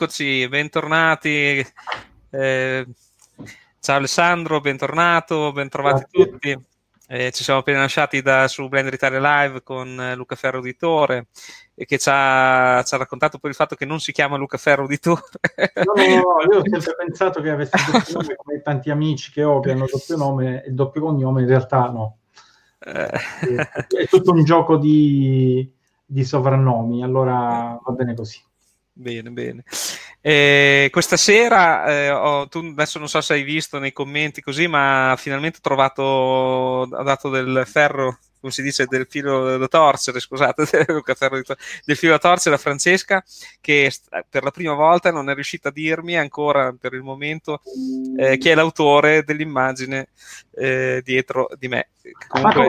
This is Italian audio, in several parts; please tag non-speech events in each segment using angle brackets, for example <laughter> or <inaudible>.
eccoci, bentornati. Eh, ciao Alessandro, bentornato, bentrovati Grazie. tutti. Eh, ci siamo appena lasciati da, su Blender Italia Live con eh, Luca Ferro Uditore e che ci ha, ci ha, raccontato poi il fatto che non si chiama Luca Ferro Uditore. No, no, no, io ho <laughs> sempre pensato che avesse doppio nome come tanti amici che ho che hanno doppio nome e doppio cognome, in realtà no. Eh. È tutto un gioco di, di sovrannomi, allora va bene così. Bene, bene. Eh, questa sera, eh, ho, tu adesso non so se hai visto nei commenti così, ma finalmente ho trovato, ha dato del ferro come si dice, del filo da torcere, scusate, <laughs> del filo da torcere a Francesca, che per la prima volta non è riuscita a dirmi ancora per il momento eh, chi è l'autore dell'immagine eh, dietro di me. Comunque,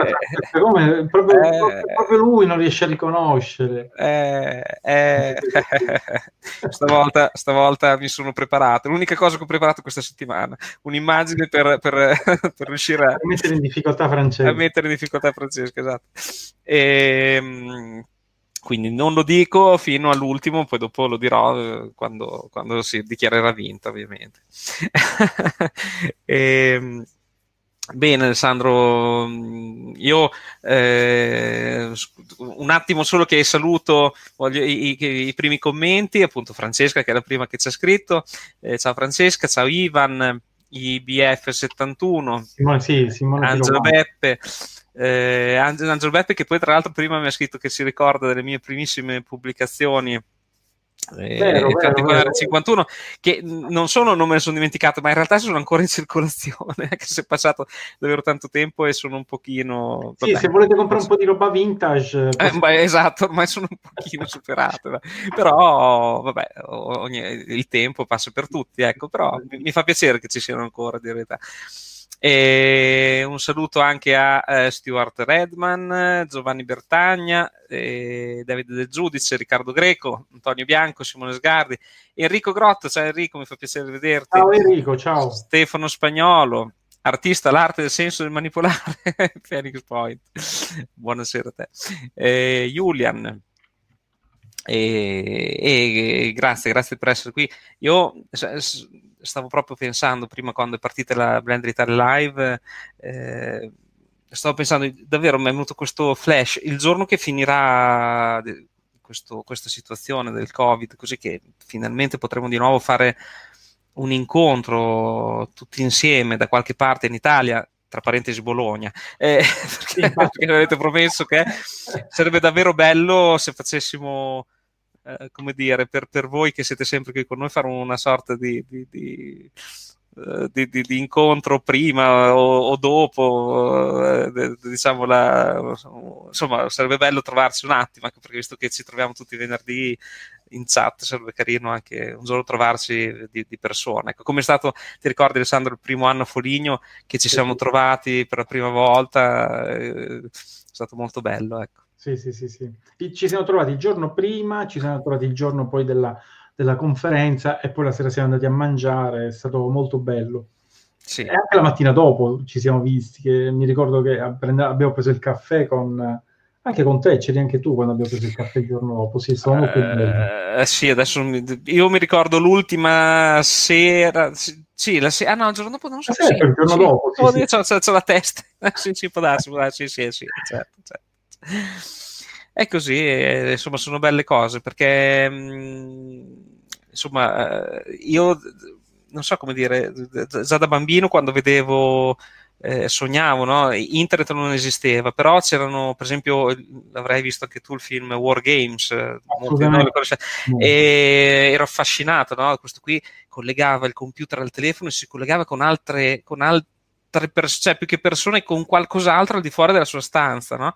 Ma come, come? Proprio, eh, proprio, lui non riesce a riconoscere. Eh, eh <laughs> stavolta, stavolta, mi sono preparato. L'unica cosa che ho preparato questa settimana, un'immagine per, per, <laughs> per riuscire a, a mettere in difficoltà Francesca. A mettere in difficoltà Francesca, esatto. E, ehm, quindi non lo dico fino all'ultimo, poi dopo lo dirò eh, quando, quando si dichiarerà vinta, ovviamente. e, <laughs> ehm, Bene Alessandro, io eh, un attimo solo che saluto voglio, i, i, i, primi commenti, appunto Francesca che è la prima che ci ha scritto, eh, ciao Francesca, ciao Ivan, IBF71, Simone, sì, Simone Angelo Beppe, eh, Angelo Beppe che poi tra l'altro prima mi ha scritto che si ricorda delle mie primissime pubblicazioni eh, vero, vero, 51 che non sono, non me ne sono dimenticato ma in realtà sono ancora in circolazione <laughs> anche se è passato davvero tanto tempo e sono un pochino sì, se volete comprare un po' di roba vintage eh, beh, esatto ormai sono un pochino superate però vabbè ogni, il tempo passa per tutti ecco però mi, mi fa piacere che ci siano ancora di verità e un saluto anche a eh, Stuart Redman, Giovanni Bertagna, eh, Davide Del Giudice, Riccardo Greco, Antonio Bianco, Simone Sgardi, Enrico Grotto, ciao Enrico, mi fa piacere vederti. Ciao Enrico, ciao. Stefano Spagnolo, artista l'arte del senso del manipolare, <laughs> Phoenix Point. Buonasera a te. Eh, Julian, e, e, grazie, grazie per essere qui. Io stavo proprio pensando prima quando è partita la Blender Italia Live, eh, stavo pensando davvero mi è venuto questo flash il giorno che finirà questo, questa situazione del Covid, così che finalmente potremo di nuovo fare un incontro tutti insieme da qualche parte in Italia, tra parentesi Bologna, eh, <laughs> perché, <laughs> perché avete promesso che <laughs> sarebbe davvero bello se facessimo eh, come dire, per, per, voi che siete sempre qui con noi, fare una sorta di, di, di, uh, di incontro prima o, o dopo, uh, diciamo, la, insomma, sarebbe bello trovarsi un attimo, anche perché visto che ci troviamo tutti i venerdì in chat sarebbe carino anche un giorno trovarsi di, di persona. Ecco, come è stato, ti ricordi Alessandro, il primo anno a Foligno che ci siamo trovati per la prima volta, eh, è stato molto bello. Ecco. Sì, sì, sì, sì. Ci siamo trovati il giorno prima, ci siamo trovati il giorno poi della, della conferenza e poi la sera siamo andati a mangiare, è stato molto bello. Sì. E anche la mattina dopo ci siamo visti, che mi ricordo che abbiamo preso il caffè con... Anche con te, c'eri anche tu quando abbiamo preso il caffè il giorno dopo, sì, sono molto uh, Sì, adesso mi, io mi ricordo l'ultima sera, sì, la sera, ah no, il giorno dopo non so. se... sì, il giorno sì, dopo. Sì, sì. C'ho, c'ho, c'ho, la testa, <laughs> sì, sì, può darsi, può darsi, sì, sì, certo, certo. È così, eh, insomma, sono belle cose perché, mh, insomma, eh, io non so come dire, già da bambino quando vedevo eh, sognavo, no? internet non esisteva, però c'erano, per esempio, l'avrai visto anche tu il film War Games, eh, e ero affascinato, no? questo qui collegava il computer al telefono e si collegava con altre, con altre pers- cioè più che persone con qualcos'altro al di fuori della sua stanza, no?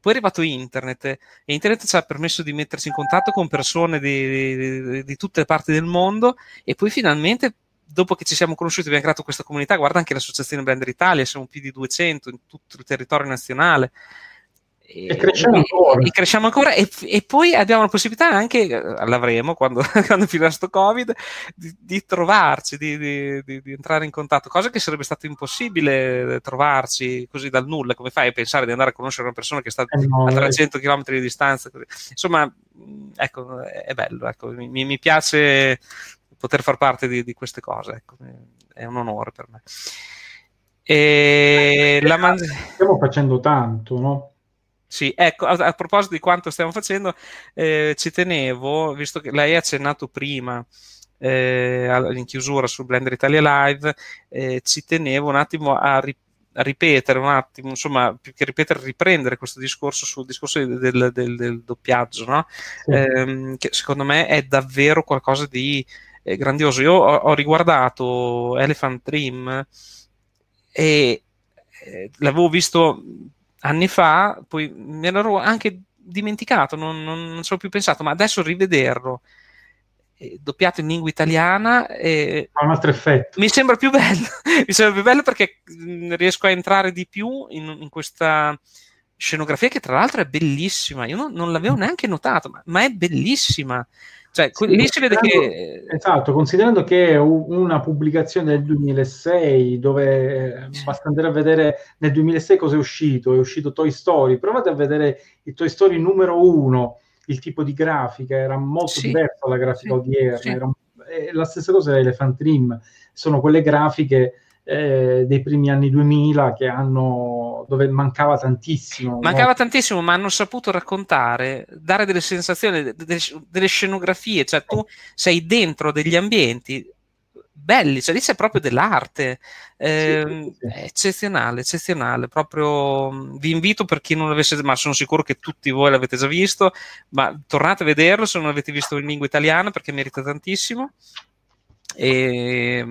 Poi è arrivato internet e internet ci ha permesso di mettersi in contatto con persone di, di, di tutte le parti del mondo e poi finalmente dopo che ci siamo conosciuti abbiamo creato questa comunità, guarda anche l'associazione Blender Italia, siamo più di 200 in tutto il territorio nazionale E, e, cresciamo ancora. E, cresciamo ancora e, e, poi abbiamo la possibilità anche, eh, l'avremo quando, <laughs> quando finirà sto Covid, di, di trovarci, di, di, di, entrare in contatto, cosa che sarebbe stato impossibile trovarci così dal nulla. Come fai a pensare di andare a conoscere una persona che sta eh no, a 300 km di distanza? Insomma, ecco, è bello, ecco, mi, mi piace poter far parte di, queste cose, ecco, è un onore per me. E la man- stiamo facendo tanto, no? Sì, ecco, a, a, proposito di quanto stiamo facendo, eh, ci tenevo, visto che lei ha accennato prima eh, in chiusura su Blender Italia Live, eh, ci tenevo un attimo a, ri- a, ripetere un attimo, insomma, più che ripetere, riprendere questo discorso sul discorso del, del, del doppiaggio, no? sì. Ehm, che secondo me è davvero qualcosa di eh, grandioso. Io ho, ho riguardato Elephant Dream e eh, l'avevo visto anni fa, poi me l'ero anche dimenticato, non, non, non ci ho più pensato, ma adesso rivederlo doppiato in lingua italiana eh, ha un altro effetto. Mi sembra più bello, <laughs> mi sembra più bello perché mh, riesco a entrare di più in, in, questa scenografia che tra l'altro è bellissima. Io non, non l'avevo neanche notato, ma, ma è bellissima. Cioè, sì, lì si vede che... Esatto, considerando che è una pubblicazione del 2006, dove sì. basta andare a vedere nel 2006 cosa è uscito, è uscito Toy Story, provate a vedere il Toy Story numero uno, il tipo di grafica era molto sì. diverso dalla grafica odierna, era, la stessa cosa è Elephant Dream, sono quelle grafiche eh, dei primi anni 2000 che hanno, dove mancava tantissimo. Mancava no? tantissimo, ma hanno saputo raccontare, dare delle sensazioni, delle, delle scenografie, cioè tu sei dentro degli ambienti belli, cioè lì c'è proprio dell'arte eh, sì, sì, sì. eccezionale, eccezionale. Proprio vi invito per chi non l'avesse, ma sono sicuro che tutti voi l'avete già visto, ma tornate a vederlo se non l'avete visto in lingua italiana perché merita tantissimo. E,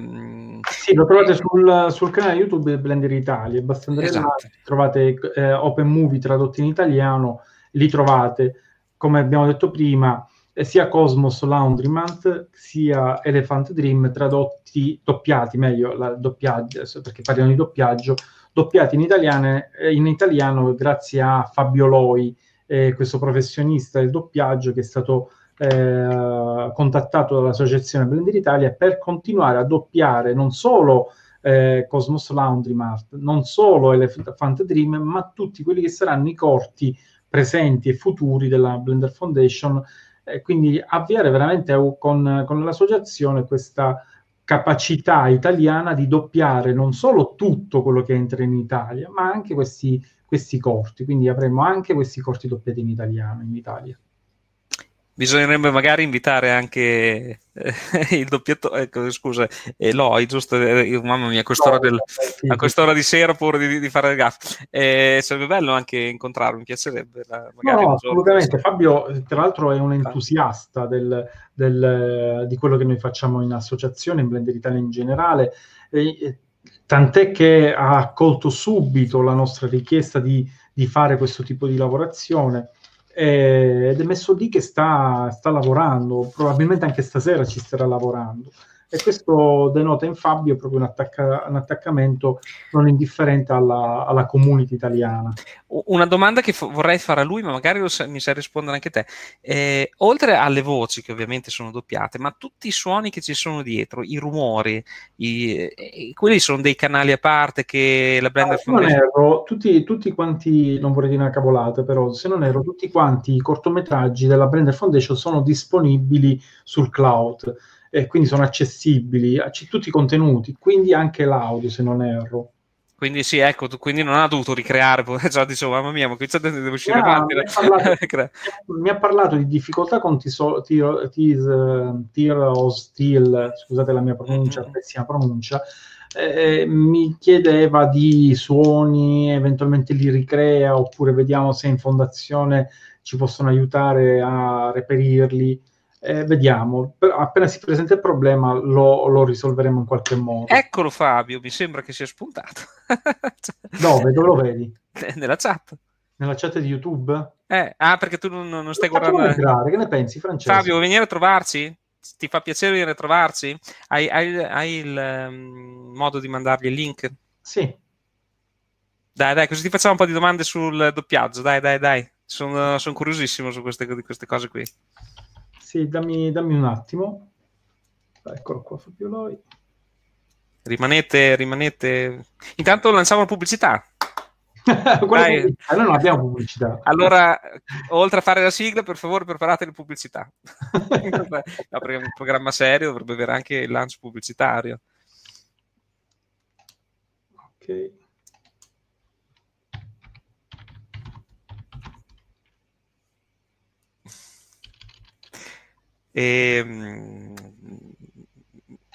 sì, lo trovate sul, sul, canale YouTube Blender Italia, basta andare esatto. trovate eh, Open Movie tradotto in italiano, li trovate, come abbiamo detto prima, eh, sia Cosmos Laundrymat sia Elephant Dream tradotti, doppiati, meglio, la doppiaggio, perché parliamo di doppiaggio, doppiati in, italiane, eh, in italiano grazie a Fabio Loi, eh, questo professionista del doppiaggio che è stato eh, contattato dall'associazione Blender Italia per continuare a doppiare non solo eh, Cosmos Laundrymat, non solo Elephant Dream, ma tutti quelli che saranno i corti presenti e futuri della Blender Foundation. Eh, quindi avviare veramente con, con l'associazione questa capacità italiana di doppiare non solo tutto quello che entra in Italia, ma anche questi, questi corti. Quindi avremo anche questi corti doppiati in italiano in Italia. Bisognerebbe magari invitare anche eh, <laughs> il doppiatore, ecco, scusa, Eloy, giusto? Eh, mamma mia, a quest'ora, del, a quest'ora di sera pure di, di fare il gaff. Eh, sarebbe bello anche incontrarlo, mi piacerebbe. no, assolutamente. Fabio, tra l'altro, è un entusiasta del, del, di quello che noi facciamo in associazione, in Blender Italia in generale. E, tant'è che ha accolto subito la nostra richiesta di, di fare questo tipo di lavorazione eh, ed è messo lì che sta, sta, lavorando, probabilmente anche stasera ci starà lavorando. E questo denota in Fabio proprio un, attacca- un attaccamento non indifferente alla, alla, community italiana. Una domanda che f- vorrei fare a lui, ma magari sa- mi sai rispondere anche te. Eh, oltre alle voci, che ovviamente sono doppiate, ma tutti i suoni che ci sono dietro, i rumori, i, eh, quelli sono dei canali a parte che la Blender ah, Foundation... Non erro, tutti, tutti quanti, non vorrei dire una cavolata, però se non erro, tutti quanti i cortometraggi della Blender Foundation sono disponibili sul cloud e quindi sono accessibili a tutti i contenuti, quindi anche l'audio se non erro. Quindi sì, ecco, tu, quindi non ha dovuto ricreare, già <laughs> dicevo, mamma mia, ma qui c'è deve uscire no, mi, ha parlato, <laughs> mi, ha parlato, di difficoltà con Tier o Steel, scusate la mia pronuncia, mm-hmm. pessima pronuncia, eh, mi chiedeva di suoni, eventualmente li ricrea, oppure vediamo se in fondazione ci possono aiutare a reperirli. Eh, vediamo, Però appena si presenta il problema lo, lo, risolveremo in qualche modo. Eccolo Fabio, mi sembra che sia spuntato. <laughs> Dove? Dove lo vedi? Nella chat. Nella chat di YouTube? Eh, ah, perché tu non, non stai guardando... Entrare. Che ne pensi, Francesco? Fabio, venire a trovarci? Ti fa piacere venire a trovarci? Hai, hai, hai il um, modo di mandargli il link? Sì. Dai, dai, così ti facciamo un po' di domande sul doppiaggio. Dai, dai, dai. Sono, sono curiosissimo su queste, queste, cose qui. Sì, dammi, dammi un attimo. Eccolo qua, Fabio Loi. Rimanete, rimanete. Intanto lanciamo la pubblicità. <laughs> Allora non abbiamo pubblicità. Allora, oltre a fare la sigla, per favore preparate le pubblicità. <laughs> no, perché un programma serio dovrebbe avere anche il lancio pubblicitario. Ok. E, ehm,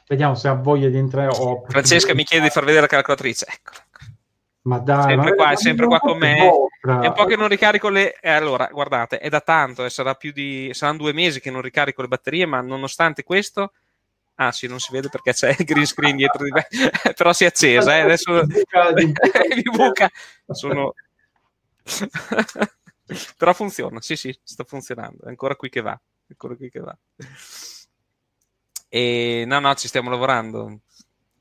Vediamo se ha voglia di entrare. Oh, Francesca mi chiede di far vedere la calcolatrice. Eccola. Ma dai, sempre qua, è sempre qua con me. È un po' che non ricarico le. Eh, allora, guardate, è da tanto, eh, sarà più di. saranno due mesi che non ricarico le batterie, ma nonostante questo. Ah sì, non si vede perché c'è il green screen dietro di me, <laughs> però si è accesa, eh. adesso mi buca. <laughs> Sono... <laughs> però funziona, sì sì, sta funzionando, è ancora qui che va <laughs> ancora qui che va. E no, no, ci stiamo lavorando.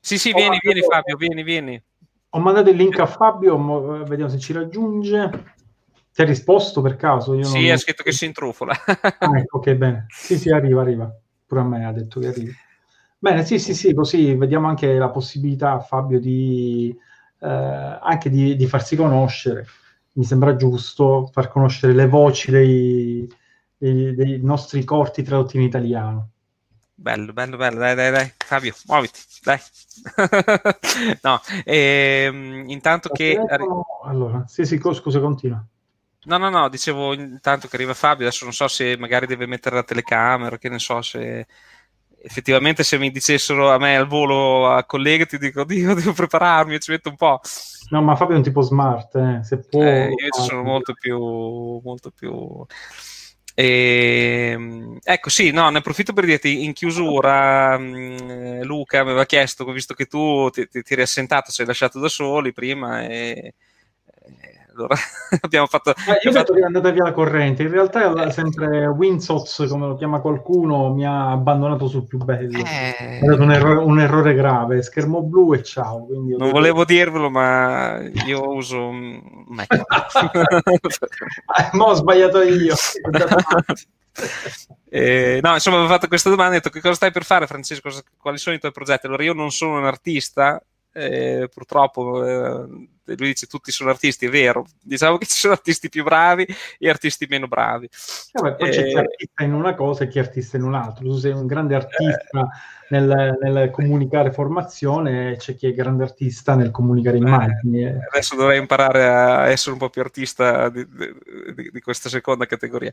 Sì, sì, vieni, oh, vieni Fabio, vieni, vieni. Ho mandato il link a Fabio, vediamo se ci raggiunge. Ti ha risposto per caso? Io sì, ha scritto che si intrufola. ah, ecco, ok, bene. Sì, sì, arriva, arriva. Pure a me ha detto che arriva. Bene, sì, sì, sì, così vediamo anche la possibilità, Fabio, di, eh, anche di, di farsi conoscere. Mi sembra giusto far conoscere le voci dei, dei, dei nostri corti tradotti in italiano. Bello, bello, bello, dai, dai, dai, Fabio, muoviti, dai. <laughs> no, ehm, intanto che... Allora, sì, sì, scusa, continua. No, no, no, dicevo intanto che arriva Fabio, adesso non so se magari deve mettere la telecamera, che ne so se effettivamente se mi dicessero a me al volo a collega ti dico, Dio, devo prepararmi, ci metto un po'. No, ma Fabio è un tipo smart, eh, se può... Eh, io sono molto più, molto più e, ehm, ecco, sì, no, ne approfitto per dirti, in chiusura mh, mm, Luca aveva chiesto, visto che tu ti, ti, ti eri assentato, sei lasciato da soli prima e, allora <laughs> abbiamo fatto... Eh, io ho detto che è andata via la corrente, in realtà è sempre Winsots, come lo chiama qualcuno, mi ha abbandonato sul più bello. Eh... È stato un, erro- un, errore grave, schermo blu e ciao. non detto... volevo dirvelo, ma io uso un Mac. <laughs> Ma ho sbagliato io. <laughs> Eh, no, insomma, avevo fatto questa domanda ho detto che cosa stai per fare, Francesco? Quali sono i tuoi progetti? Allora, io non sono un artista, eh, purtroppo eh, lui dice tutti sono artisti, è vero, diciamo che <laughs> ci sono artisti più bravi e artisti meno bravi. Eh beh, poi c'è chi è eh, artista in una cosa e chi è artista in un'altra, tu sei un grande artista nel, nel, comunicare formazione e c'è chi è grande artista nel comunicare eh, immagini. adesso dovrei imparare a essere un po' più artista di, di, di questa seconda categoria.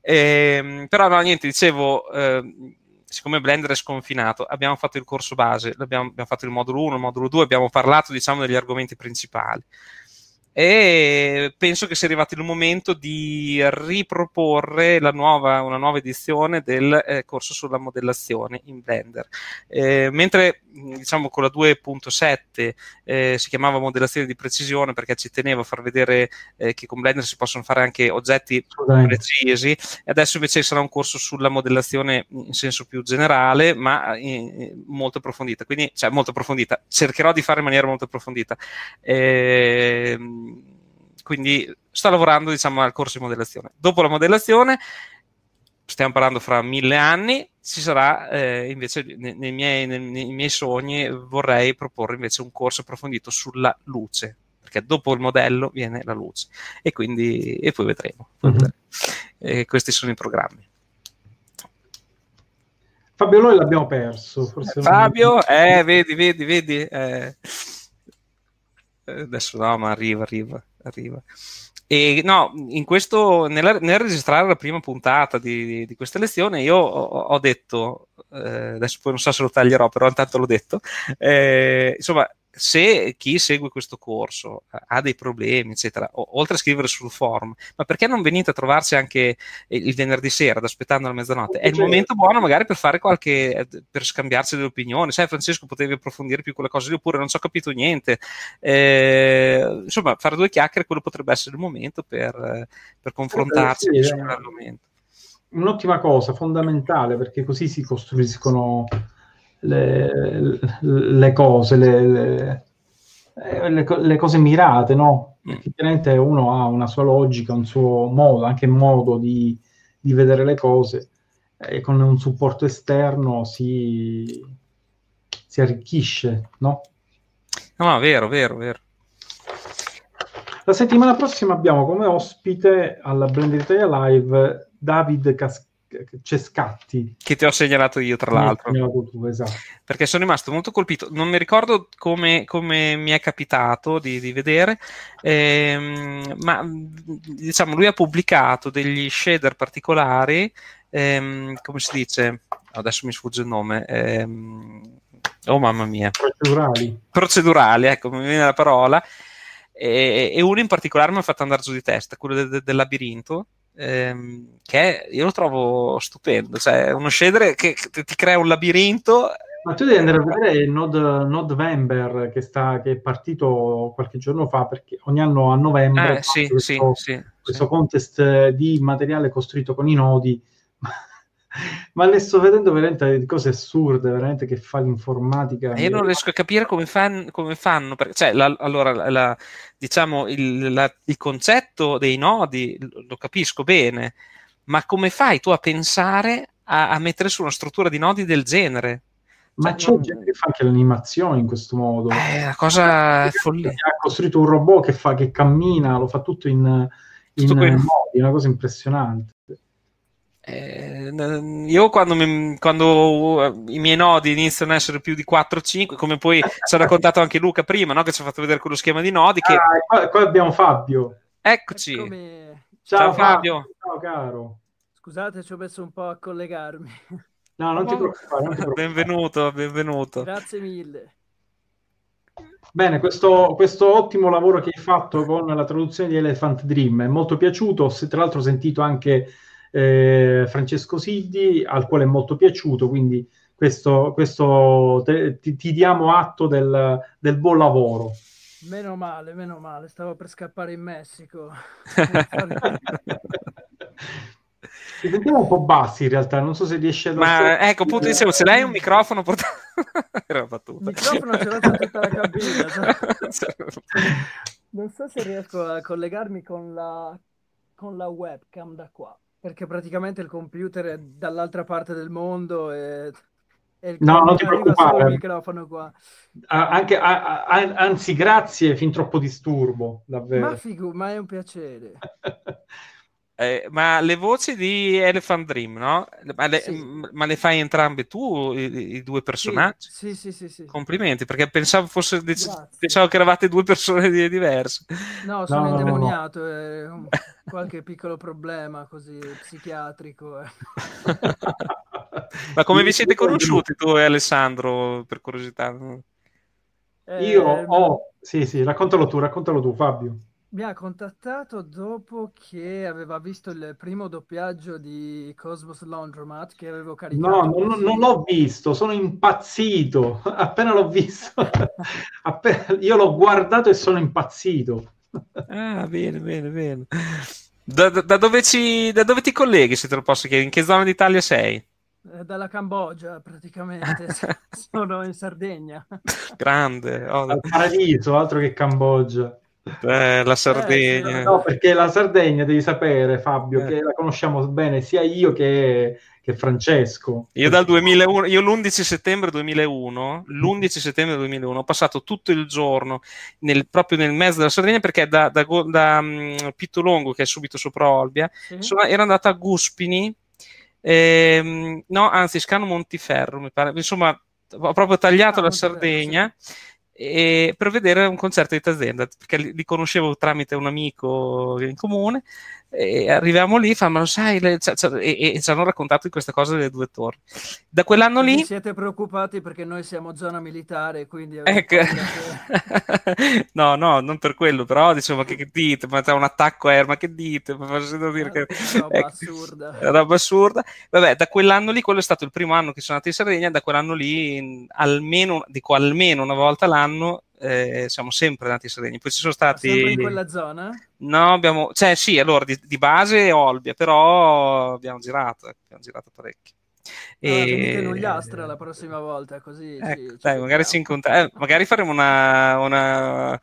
Ehm, però no, niente, dicevo ehm, siccome Blender è sconfinato, abbiamo fatto il corso base, abbiamo, fatto il modulo 1, il modulo 2, abbiamo parlato diciamo degli argomenti principali e penso che sia arrivato il momento di riproporre nuova, una nuova edizione del eh, corso sulla modellazione in Blender. Eh, mentre diciamo con la 2.7 eh, si chiamava modellazione di precisione perché ci tenevo a far vedere eh, che con Blender si possono fare anche oggetti precisi, e adesso invece sarà un corso sulla modellazione in senso più generale, ma eh, molto approfondita. Quindi, cioè molto approfondita, cercherò di fare in maniera molto approfondita. Eh, quindi sto lavorando diciamo al corso di modellazione. Dopo la modellazione, stiamo parlando fra mille anni, ci sarà eh, invece nei, nei, miei, nei, nei, miei, sogni vorrei proporre invece un corso approfondito sulla luce, perché dopo il modello viene la luce e quindi e poi vedremo. Poi mm-hmm. vedremo. E questi sono i programmi. Fabio noi l'abbiamo perso. Fabio, non... eh, vedi, vedi, vedi. Eh eh, adesso no, ma arriva, arriva, arriva. E no, in questo, nella, nel registrare la prima puntata di, di questa lezione, io ho, ho detto, eh, adesso poi non so se lo taglierò, però intanto l'ho detto, eh, insomma, se chi segue questo corso ha dei problemi, eccetera, oltre a scrivere sul forum, ma perché non venite a trovarci anche il venerdì sera, aspettando la mezzanotte? È il momento buono magari per fare qualche, per scambiarsi delle opinioni. Sai, Francesco, potevi approfondire più quelle cose lì, oppure non ci ho capito niente. Eh, insomma, fare due chiacchiere, quello potrebbe essere il momento per, per confrontarsi sì, sull'argomento. Un'ottima cosa, fondamentale, perché così si costruiscono le, le cose, le, le, eh, cose mirate, no? Mm. Effettivamente uno ha una sua logica, un suo modo, anche modo di, di vedere le cose e con un supporto esterno si, si arricchisce, no? No, vero, vero, vero. La settimana prossima abbiamo come ospite alla Blended Italia Live David Cas- Cescatti. Che ti ho segnalato io, tra l'altro. Tu, esatto. Perché sono rimasto molto colpito. Non mi ricordo come, come mi è capitato di, di vedere, ehm, ma diciamo lui ha pubblicato degli shader particolari, ehm, come si dice? Adesso mi sfugge il nome. Ehm, oh mamma mia. Procedurali. Procedurali, ecco, mi viene la parola e, e, uno in particolare mi ha fatto andare giù di testa, quello de, de, del labirinto, ehm, che io lo trovo stupendo, cioè uno shader che, che ti crea un labirinto ma tu devi andare a vedere Node, Nodevember che, sta, che è partito qualche giorno fa, perché ogni anno a novembre eh, sì, questo, sì, questo sì. contest di materiale costruito con i nodi ma le sto vedendo veramente cose assurde, veramente che fa l'informatica. Io non riesco a capire come, fan, come fanno, perché, cioè, la, allora, la, diciamo, il, la, il, concetto dei nodi lo capisco bene, ma come fai tu a pensare a, a mettere su una struttura di nodi del genere? Ma cioè, c'è non... gente che fa anche l'animazione in questo modo. È una cosa folle. Ha costruito un robot che, fa, che cammina, lo fa tutto in, in tutto modi, una cosa impressionante. Eh, io quando, mi, quando, uh, i miei nodi iniziano ad essere più di 4-5, come poi ci ha raccontato anche Luca prima, no? che ci ha fatto vedere quello schema di nodi. Che... Ah, qua, qua, abbiamo Fabio. Eccoci. Eccomi. Ciao, Ciao Fabio. Ciao caro. Scusate, ci ho messo un po' a collegarmi. No, non ti preoccupare. Non ti preoccupare. benvenuto, benvenuto. Grazie mille. Bene, questo, questo, ottimo lavoro che hai fatto con la traduzione di Elephant Dream è molto piaciuto. Tra l'altro ho sentito anche eh, Francesco Siddi, al quale è molto piaciuto, quindi questo, questo te, ti, ti, diamo atto del, del, buon lavoro. Meno male, meno male, stavo per scappare in Messico. <laughs> Ti sentiamo un po' bassi in realtà, non so se riesce a... Ma ecco, appunto dicevo, se lei ha un microfono porta... <laughs> Era battuta. Il microfono ce l'ho tutta la cabina. Cioè. <laughs> non so se riesco a collegarmi con la, con la webcam da qua perché praticamente il computer è dall'altra parte del mondo e, no, non ti preoccupare. Ah, anche, ah, ah, anzi, grazie, fin troppo disturbo, davvero. Ma figu, ma è un piacere. <laughs> Eh, ma le voci di Elephant Dream, no? Ma le, sì. ma le fai entrambe tu, i, i due personaggi? Sì, sì, sì, sì, Complimenti, perché pensavo, fosse, pensavo che eravate due persone diverse. No, sono no, indemoniato, no. Eh, qualche piccolo problema così psichiatrico. Eh. ma come vi siete conosciuti tu e Alessandro, per curiosità? Eh, Io ho... Sì, sì, raccontalo tu, raccontalo tu, Fabio. Mi ha contattato dopo che aveva visto il primo doppiaggio di Cosmos Laundromat che avevo caricato. No, non, non l'ho visto, sono impazzito. <laughs> Appena l'ho visto, <laughs> appena... io l'ho guardato e sono impazzito. Ah, bene, bene, bene. Da, da, dove ci, da, dove ti colleghi, se te lo posso chiedere? In che zona d'Italia sei? Eh, dalla Cambogia, praticamente. <laughs> Sono in Sardegna. Grande. Oh. Al paradiso, altro che Cambogia. Eh, la Sardegna. Eh, no, perché la Sardegna devi sapere, Fabio, eh. che la conosciamo bene sia io che, che Francesco. Io dal 2001, io l'11 settembre 2001, l'11 settembre 2001 ho passato tutto il giorno nel, proprio nel mezzo della Sardegna perché da, da, da um, Pittolongo, che è subito sopra Olbia, sì. sono, ero andato a Guspini, ehm, no, anzi Scano Montiferro, mi pare. Insomma, ho proprio tagliato ah, la Sardegna. Sì per vedere un concerto di Tazenda perché li, conoscevo tramite un amico in comune e arriviamo lì fanno sai le, c- c- e, e, ci hanno raccontato di questa cosa delle due torri. Da quell'anno lì siete preoccupati perché noi siamo zona militare quindi ecco. che... <laughs> no no non per quello però diciamo che, che dite ma c'è un attacco aereo ma che dite? Ma facendo dire che è roba ecco, assurda. <laughs> roba assurda. Vabbè da quell'anno lì quello è stato il primo anno che sono andato in Sardegna da quell'anno lì almeno dico almeno una volta l'anno eh, siamo sempre andati in Sardegna. Poi ci sono stati. Sempre in quella zona? No, abbiamo. Cioè, sì, allora di, di base Olbia, però abbiamo girato, abbiamo girato parecchio. E... Ah, Nugliastra la prossima volta, così ecco, ci, dai, ci magari ci incontriamo. Eh, magari faremo una, una,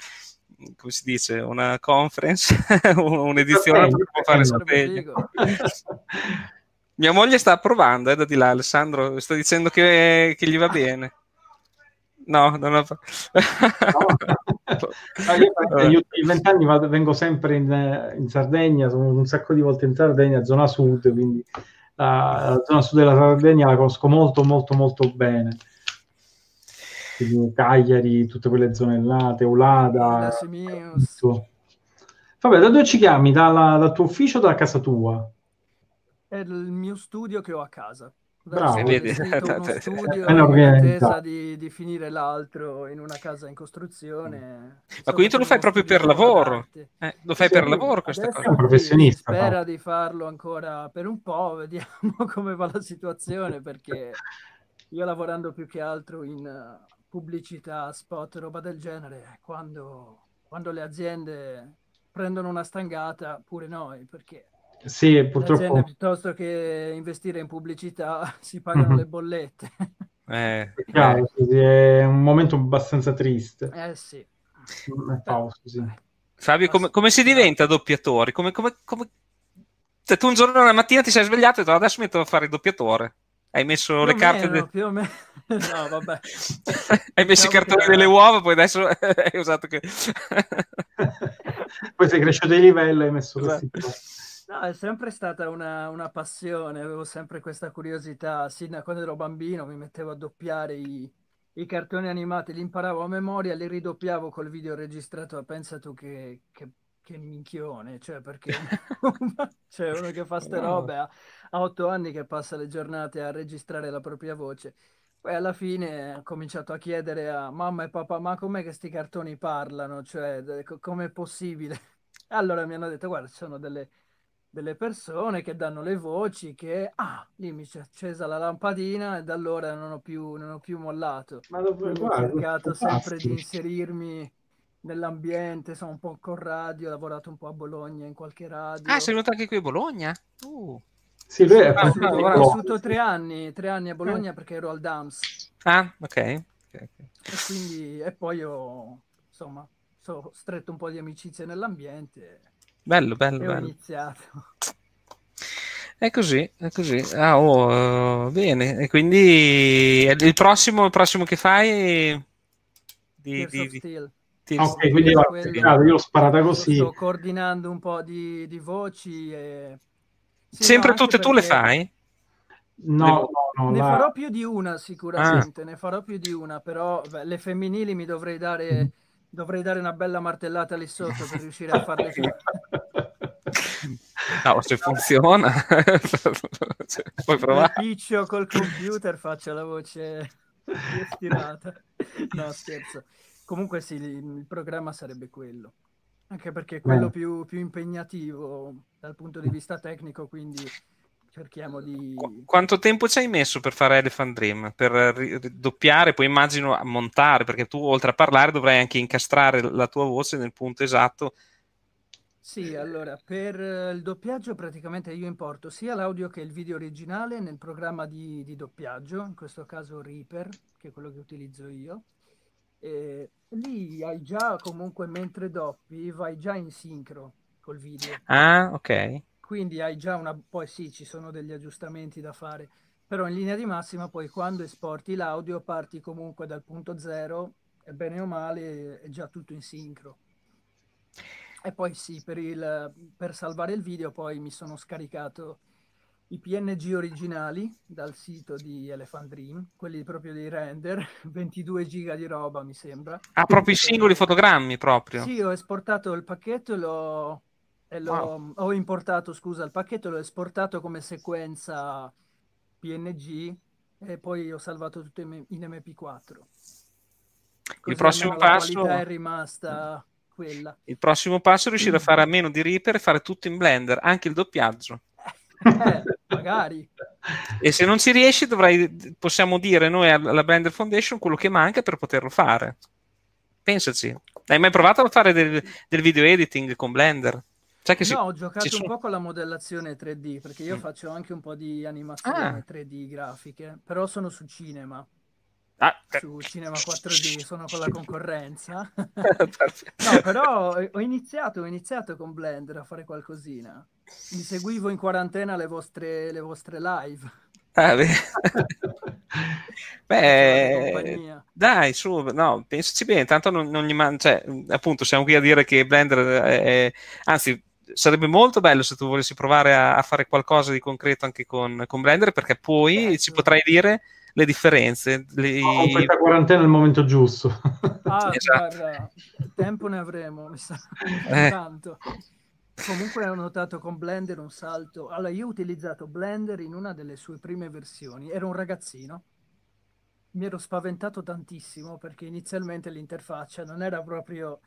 come si dice, una conference, <laughs> un'edizione per fare Sardegna. <laughs> Mia moglie sta approvando, eh, da di là, Alessandro, sta dicendo che, che gli va <laughs> bene. No, non ho... <laughs> no, io negli ultimi vent'anni vengo sempre in, in, Sardegna, sono un sacco di volte in Sardegna, zona sud, quindi la, la zona sud della Sardegna la conosco molto molto molto bene. Quindi Cagliari, tutte quelle zone là, Teulada. Vabbè, da dove ci chiami? Dalla, dal tuo ufficio o da casa tua? È il mio studio che ho a casa. Bravo, vedi. uno <laughs> studio in attesa di, di, finire l'altro in una casa in costruzione. Ma quindi tu lo fai proprio per lavoro? Eh, lo fai sì, per lavoro questa cosa? È un professionista. Spera fa. di farlo ancora per un po', vediamo <laughs> come va la situazione perché io lavorando più che altro in uh, pubblicità, spot, roba del genere, quando, quando le aziende prendono una stangata, pure noi, perché sì, purtroppo. piuttosto che investire in pubblicità <laughs> si pagano mm-hmm. le bollette. Eh, è, chiaro, sì, è un momento abbastanza triste. Eh sì. È fausto, sì. Fabio, come, come, si diventa doppiatori? Come, come, come... Cioè, tu un giorno la mattina ti sei svegliato e hai detto adesso metto a fare il doppiatore. Hai messo più le carte. Meno, de... Più o meno. <laughs> No, vabbè. <laughs> hai messo diciamo i cartoni delle uova, poi adesso hai usato che. poi sei cresciuto di livello e hai messo esatto. questi. No, è sempre stata una, una, passione, avevo sempre questa curiosità. Sì, da quando ero bambino mi mettevo a doppiare i, i, cartoni animati, li imparavo a memoria, li ridoppiavo col video registrato. Pensa tu che, che, che minchione, cioè perché <laughs> c'è uno che fa ste robe a, a otto anni che passa le giornate a registrare la propria voce. Poi alla fine ho cominciato a chiedere a mamma e papà, ma com'è che questi cartoni parlano? Cioè, com'è possibile? <laughs> Allora mi hanno detto, guarda, ci sono delle delle persone che danno le voci che ah lì mi si è accesa la lampadina e da allora non ho più, non ho più mollato ma dove, guarda, ho cercato sempre di inserirmi nell'ambiente sono un po' con radio ho lavorato un po' a Bologna in qualche radio ah sei venuto anche qui a Bologna? Uh. sì lui è ah, ho vissuto tre anni tre anni a Bologna eh. perché ero al DAMS ah ok, okay, okay. E, quindi, e poi ho insomma ho stretto un po' di amicizie nell'ambiente Bello, bello, bello. Ho iniziato. È così, è così. Ah, oh, bene. E quindi il prossimo, il prossimo che fai di, di, di... Steel. Ok, quindi va, quello... io l'ho sparata così. Sto coordinando un po' di, di voci. E... Sì, Sempre no, tutte tu le fai? No, no, no, ne la... farò più di una sicuramente, ah. ne farò più di una, però beh, le femminili mi dovrei dare Dovrei dare una bella martellata lì sotto per riuscire a farle <laughs> finire. No, se funziona, <laughs> puoi provare. Piccio col computer, faccio la voce stirata. No, scherzo. Comunque sì, il programma sarebbe quello. Anche perché è quello più, più impegnativo dal punto di vista tecnico, quindi cerchiamo di... Quanto tempo ci hai messo per fare Elephant Dream? Per doppiare, poi immagino a montare, perché tu oltre a parlare dovrai anche incastrare la tua voce nel punto esatto. Sì, allora, per il doppiaggio praticamente io importo sia l'audio che il video originale nel programma di, di doppiaggio, in questo caso Reaper, che è quello che utilizzo io. E lì hai già comunque mentre doppi, vai già in sincro col video. Ah, ok quindi hai già una... poi sì, ci sono degli aggiustamenti da fare, però in linea di massima poi quando esporti l'audio parti comunque dal punto zero e bene o male è già tutto in sincro. E poi sì, per, il, per salvare il video poi mi sono scaricato i PNG originali dal sito di Elephant Dream, quelli proprio dei render, <laughs> 22 giga di roba mi sembra. Ah, proprio i singoli fotogrammi proprio? Sì, ho esportato il pacchetto e l'ho e l'ho, wow. ho importato, scusa, il pacchetto l'ho esportato come sequenza PNG e poi ho salvato tutto in, MP4. Così il prossimo passo è rimasta quella. Il prossimo passo è riuscire a fare a meno di Reaper e fare tutto in Blender, anche il doppiaggio. Eh, magari. E se non ci riesci, dovrai, possiamo dire noi alla Blender Foundation quello che manca per poterlo fare. Pensaci. Hai mai provato a fare del, del video editing con Blender? Cioè che si, no, ho giocato sono... un po' con la modellazione 3D, perché io mm. faccio anche un po' di animazione ah. 3D grafiche, però sono su cinema. Ah, su Cinema 4D, sono con la concorrenza. <laughs> no, però ho iniziato, ho iniziato con Blender a fare qualcosina. Mi seguivo in quarantena le vostre, le vostre live. Ah, <laughs> beh, beh dai, su, no, pensaci bene, tanto non, non gli manca, cioè, appunto, siamo qui a dire che Blender è, anzi, sarebbe molto bello se tu volessi provare a, a fare qualcosa di concreto anche con, con Blender, perché poi certo. ci potrai dire le differenze. Le... Oh, questa quarantena è il momento giusto. <laughs> Ah, esatto. guarda, tempo ne avremo, mi sa eh. tanto. Comunque ho notato con Blender un salto. Allora, io ho utilizzato Blender in una delle sue prime versioni, ero un ragazzino. Mi ero spaventato tantissimo perché inizialmente l'interfaccia non era proprio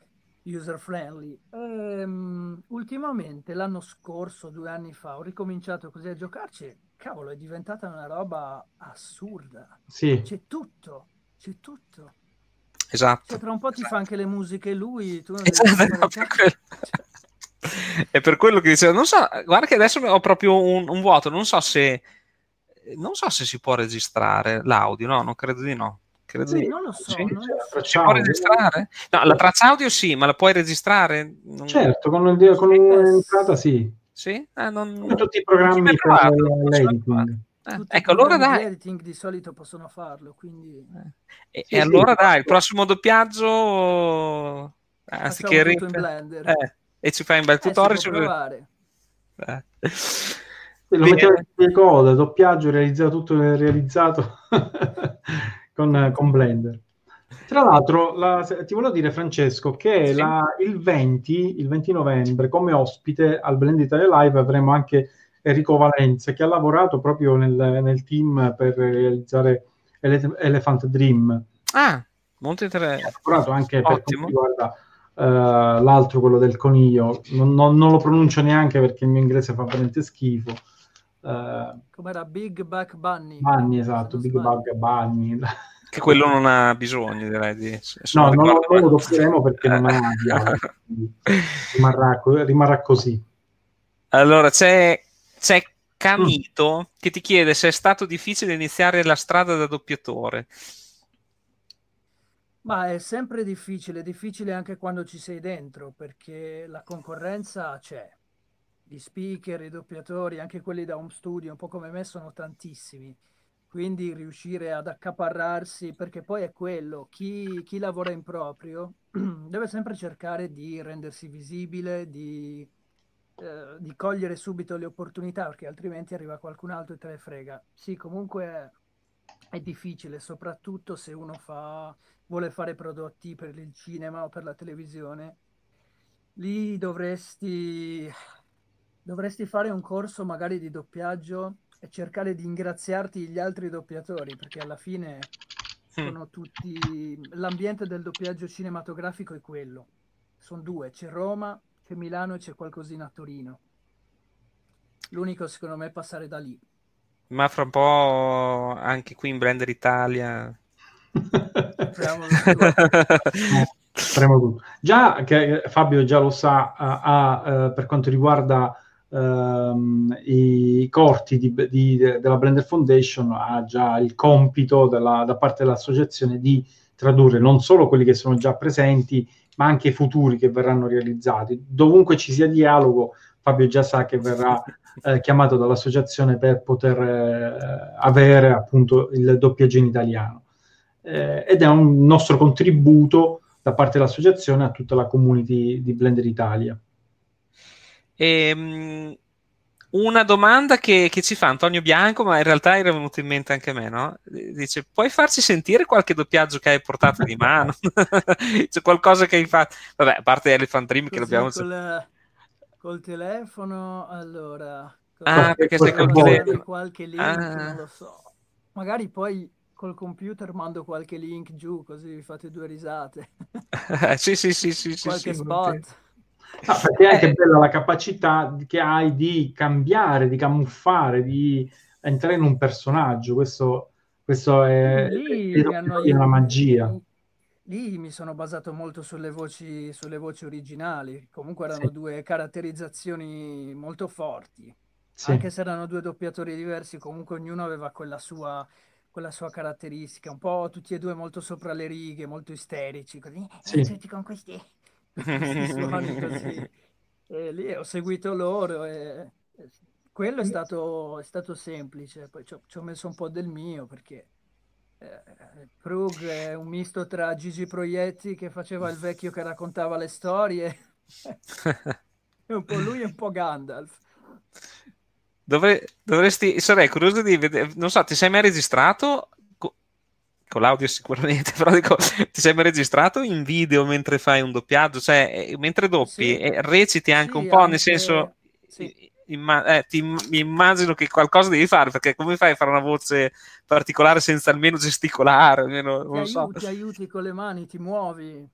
user friendly. Ehm, ultimamente, l'anno scorso, due anni fa, ho ricominciato così a giocarci. Cavolo, è diventata una roba assurda. Sì. C'è tutto, c'è tutto. Esatto. Cioè, tra un po' ti esatto. fa anche le musiche lui. Tu non esatto, <laughs> è per quello che dicevo, non so, guarda che adesso ho proprio un, un, vuoto, non so se non so se si può registrare l'audio, no, non credo di no. Credo sì, di... non lo so. Sì, non lo si può registrare? No, la traccia audio sì, ma la puoi registrare? Non... Certo, con, il, con l'entrata sì. Sì? Eh, non... Tutti i programmi per l'editing. Eh, ecco, allora dai. editing di solito possono farlo, quindi... Eh. E, sì, e allora sì. dai, il prossimo doppiaggio... Anzi che ri... in Blender. Eh, e ci fai un bel tutorial. Eh, provare. Eh. Lo mettevo in coda, doppiaggio realizzato, tutto realizzato <laughs> con, con, Blender. Tra l'altro, la, ti volevo dire, Francesco, che sì. la, il, 20, il 20 novembre, come ospite al Blend Italia Live, avremo anche Enrico Valenza, che ha lavorato proprio nel, nel team per realizzare Ele- Elephant Dream. Ah, molto interessante. Ha lavorato anche Ottimo. per riguarda uh, l'altro, quello del coniglio. Non, non, non, lo pronuncio neanche perché il mio inglese fa veramente schifo. Uh, Com'era Big Back Bunny? Bunny, esatto, Big Bug Bunny. Che quello non ha bisogno, direi. Di, no, non lo, lo doppieremo perché non ha dialogo. <laughs> rimarrà, rimarrà, così. Allora, c'è, c'è Camito mm. che ti chiede se è stato difficile iniziare la strada da doppiatore. Ma è sempre difficile, difficile anche quando ci sei dentro, perché la concorrenza c'è gli speaker, i doppiatori, anche quelli da home studio, un po' come me, sono tantissimi. Quindi riuscire ad accaparrarsi, perché poi è quello, chi, chi lavora in proprio <clears throat> deve sempre cercare di rendersi visibile, di, eh, di, cogliere subito le opportunità, perché altrimenti arriva qualcun altro e te le frega. Sì, comunque è, difficile, soprattutto se uno fa, vuole fare prodotti per il cinema o per la televisione. Lì dovresti dovresti fare un corso magari di doppiaggio e cercare di ingraziarti gli altri doppiatori, perché alla fine mm. sono tutti... L'ambiente del doppiaggio cinematografico è quello. Sono due, c'è Roma, c'è Milano e c'è qualcosina a Torino. L'unico secondo me è passare da lì. Ma fra un po' anche qui in Blender Italia... <laughs> Già che Fabio già lo sa, ha, uh, per quanto riguarda ehm, i corti di, di, della Blender Foundation ha già il compito della, da parte dell'associazione di tradurre non solo quelli che sono già presenti, ma anche i futuri che verranno realizzati. Dovunque ci sia dialogo, Fabio già sa che verrà eh, chiamato dall'associazione per poter eh, avere appunto il doppiaggio in italiano. Eh, ed è un nostro contributo da parte dell'associazione a tutta la community di Blender Italia. Ehm, una domanda che, che, ci fa Antonio Bianco, ma in realtà era venuto in mente anche a me, no? Dice, puoi farci sentire qualche doppiaggio che hai portato di mano? <laughs> C'è qualcosa che hai fatto? Vabbè, a parte Elephant Dream che l'abbiamo... Col, col telefono, allora... Ah, perché sei col telefono. qualche link, ah. non lo so. Magari poi col computer mando qualche link giù, così vi fate due risate. <laughs> sì, sì, sì, sì. Qualche sì, spot. Sì. No, perché è anche bella la capacità che hai di cambiare, di camuffare, di entrare in un personaggio. Questo, questo è, Lì è, è una magia. lì mi sono basato molto sulle voci, sulle voci originali, comunque erano sì. due caratterizzazioni molto forti, sì. anche se erano due doppiatori diversi, comunque ognuno aveva quella sua, quella sua caratteristica, un po' tutti e due molto sopra le righe, molto isterici, così, sì. tutti con questi, suoni <laughs> così. E lì ho seguito loro e quello è stato, è stato semplice, poi ci ho, ci ho messo un po' del mio perché eh, Prug è un misto tra Gigi Proietti che faceva il vecchio che raccontava le storie <laughs> e un po' lui e un po' Gandalf. Dovre, dovresti, sarei curioso di vedere, non so, ti sei mai registrato? Con l'audio sicuramente, <laughs> però dico, ti sei mai registrato in video mentre fai un doppiaggio? Cioè, eh, mentre doppi, sì. eh, reciti anche sì, un po', anche... nel senso... Sì imma- eh, ti, mi immagino che qualcosa devi fare perché come fai a fare una voce particolare senza almeno gesticolare? Almeno, ti, aiuti, so. ti aiuti con le mani, ti muovi.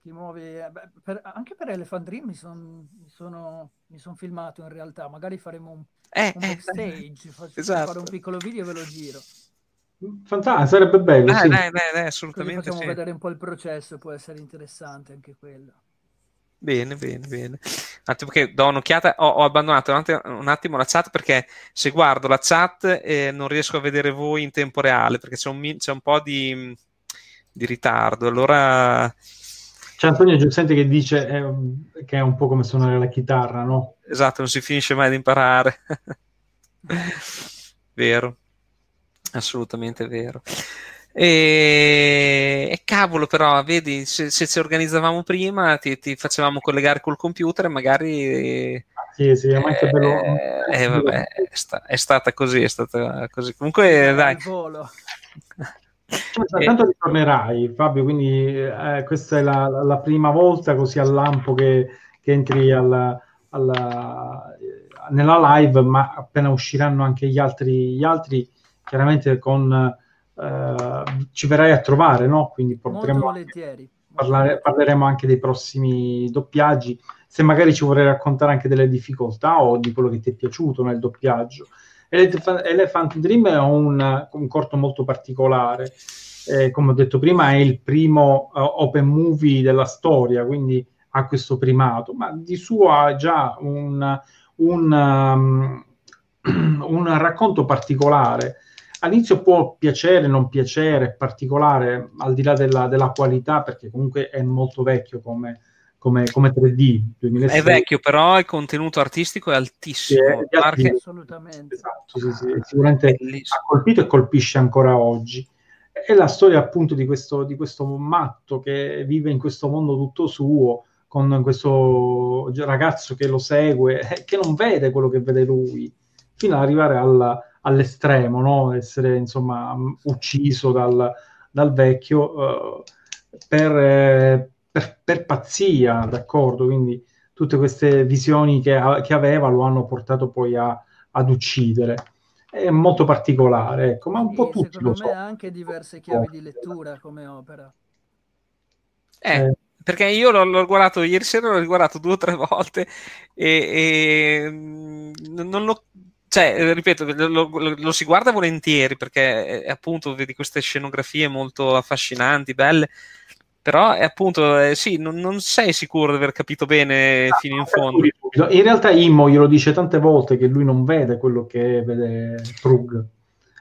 Ti muovi. Eh, beh, per, anche per Elephant Dream mi, son, mi, sono, mi son filmato in realtà. Magari faremo un, eh, un eh, backstage, faccio esatto. fare un piccolo video e ve lo giro. Fantastico, sarebbe bello. Eh, sì. dai, dai, dai, assolutamente. Così facciamo sì. vedere un po' il processo, può essere interessante anche quello. Bene, bene, bene. Un attimo che do un'occhiata, ho, ho abbandonato un attimo, un attimo, la chat perché se guardo la chat eh, non riesco a vedere voi in tempo reale perché c'è un, c'è un po' di, di, ritardo. Allora... C'è Antonio Giussenti che dice eh, che è un po' come suonare la chitarra, no? Esatto, non si finisce mai di imparare. <laughs> vero, assolutamente vero. E, e cavolo, però, vedi, se, se, ci organizzavamo prima, ti, ti, facevamo collegare col computer e magari. Sì, sì, è eh, bello. Eh, vabbè, è, sta, è, stata così, è stata così. Comunque, dai. Volo. Cioè, tanto ritornerai, Fabio, quindi eh, questa è la, la, prima volta così al lampo che, che entri alla, alla, nella live, ma appena usciranno anche gli altri, gli altri chiaramente con eh, ci verrai a trovare, no? Quindi potremo parlare, parleremo anche dei prossimi doppiaggi, se magari ci vorrei raccontare anche delle difficoltà o di quello che ti è piaciuto nel doppiaggio. Elephant Dream è un, un corto molto particolare, eh, come ho detto prima è il primo uh, open movie della storia, quindi ha questo primato, ma di suo ha già un, un, um, <clears throat> un racconto particolare all'inizio può piacere, non piacere, particolare, al di là della, della qualità, perché comunque è molto vecchio come, come, come 3D. 2006. È vecchio, però il contenuto artistico è altissimo. Sì, è Marche... Assolutamente. Esatto, sì, sì. sicuramente ha colpito e colpisce ancora oggi. È la storia appunto di questo, di questo matto che vive in questo mondo tutto suo, con questo ragazzo che lo segue, che non vede quello che vede lui, fino ad arrivare alla all'estremo, no? essere insomma ucciso dal, dal vecchio uh, per, eh, per, per, pazzia, d'accordo? Quindi tutte queste visioni che, che aveva lo hanno portato poi a, ad uccidere. È molto particolare, ecco, ma un po' tutti secondo lo so. me ha anche diverse chiavi di lettura come opera. Eh, eh. perché io l'ho, l'ho, guardato ieri sera, l'ho riguardato due o tre volte e, e mm, non l'ho cioè, eh, ripeto, lo, lo, lo, si guarda volentieri perché eh, appunto vedi queste scenografie molto affascinanti, belle, però è appunto, eh, sì, non, non, sei sicuro di aver capito bene fino in fondo. In realtà Immo glielo dice tante volte che lui non vede quello che vede Prug.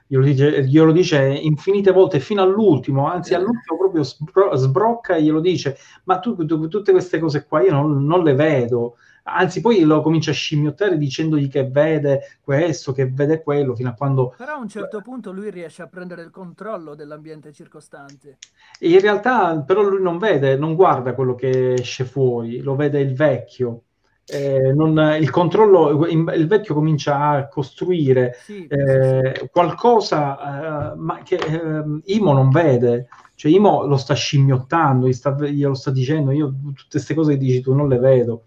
Glielo dice, glielo dice infinite volte fino all'ultimo, anzi all'ultimo proprio sbro- sbrocca e glielo dice, ma tu, tu, tutte queste cose qua io non, non le vedo anzi poi lo comincia a scimmiottare dicendogli che vede questo, che vede quello, fino a quando... Però a un certo punto lui riesce a prendere il controllo dell'ambiente circostante. E in realtà però lui non vede, non guarda quello che esce fuori, lo vede il vecchio. Eh, non, il controllo, il vecchio comincia a costruire sì, eh, sì, qualcosa eh, ma che eh, Imo non vede, cioè Imo lo sta scimmiottando, gli sta, glielo sta dicendo, io tutte queste cose che dici tu non le vedo.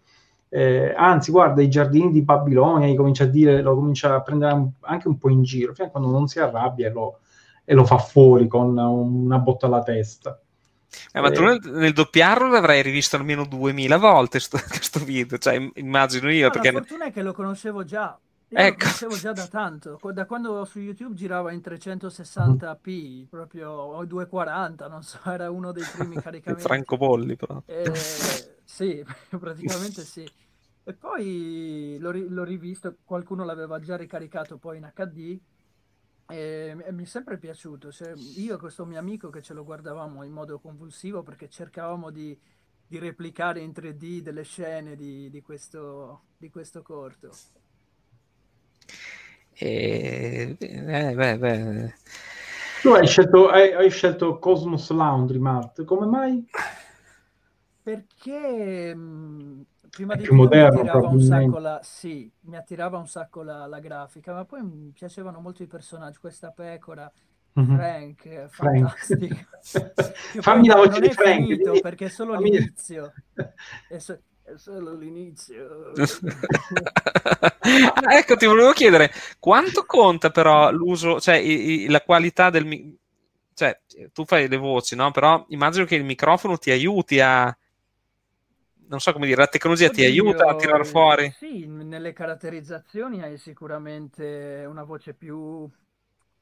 Eh, anzi, guarda, i giardini di Babilonia gli comincia a dire, lo comincia a prendere anche un po' in giro, fino a quando non si arrabbia e lo, e lo fa fuori con una botta alla testa. Eh, ma tu nel, nel doppiarlo l'avrai rivisto almeno 2000 volte <laughs> questo video, cioè immagino io. No, perché... La fortuna è che lo conoscevo già, ecco. lo facevo già da tanto, da quando su YouTube girava in 360p, proprio o 240, non so, era uno dei primi <laughs> caricamenti. Francobolli però. Eh, sì, <laughs> praticamente sì. E poi l'ho, l'ho, rivisto, qualcuno l'aveva già ricaricato poi in HD e, e mi è sempre piaciuto. Cioè, io e questo mio amico che ce lo guardavamo in modo convulsivo perché cercavamo di, di replicare in 3D delle scene di, di, questo, di questo corto. E, eh, beh, beh. Tu hai scelto, hai, hai scelto Cosmos Laundry, Matt, come mai? Perché mh, prima di tutto moderno, mi attirava un sacco la, sì, mi attirava un sacco la, la, grafica, ma poi mi piacevano molto i personaggi, questa pecora, mm-hmm. Frank, fantastico. <laughs> Fammi la voce di Frank. Finito, perché è solo Fammi... l'inizio. È, <laughs> so, è solo l'inizio. <laughs> ah, ecco, ti volevo chiedere, quanto conta però l'uso, cioè i, i, la qualità del... Cioè, tu fai le voci, no? Però immagino che il microfono ti aiuti a non so come dire, la tecnologia Oddio, ti aiuta a tirare fuori? Sì, nelle caratterizzazioni hai sicuramente una voce più,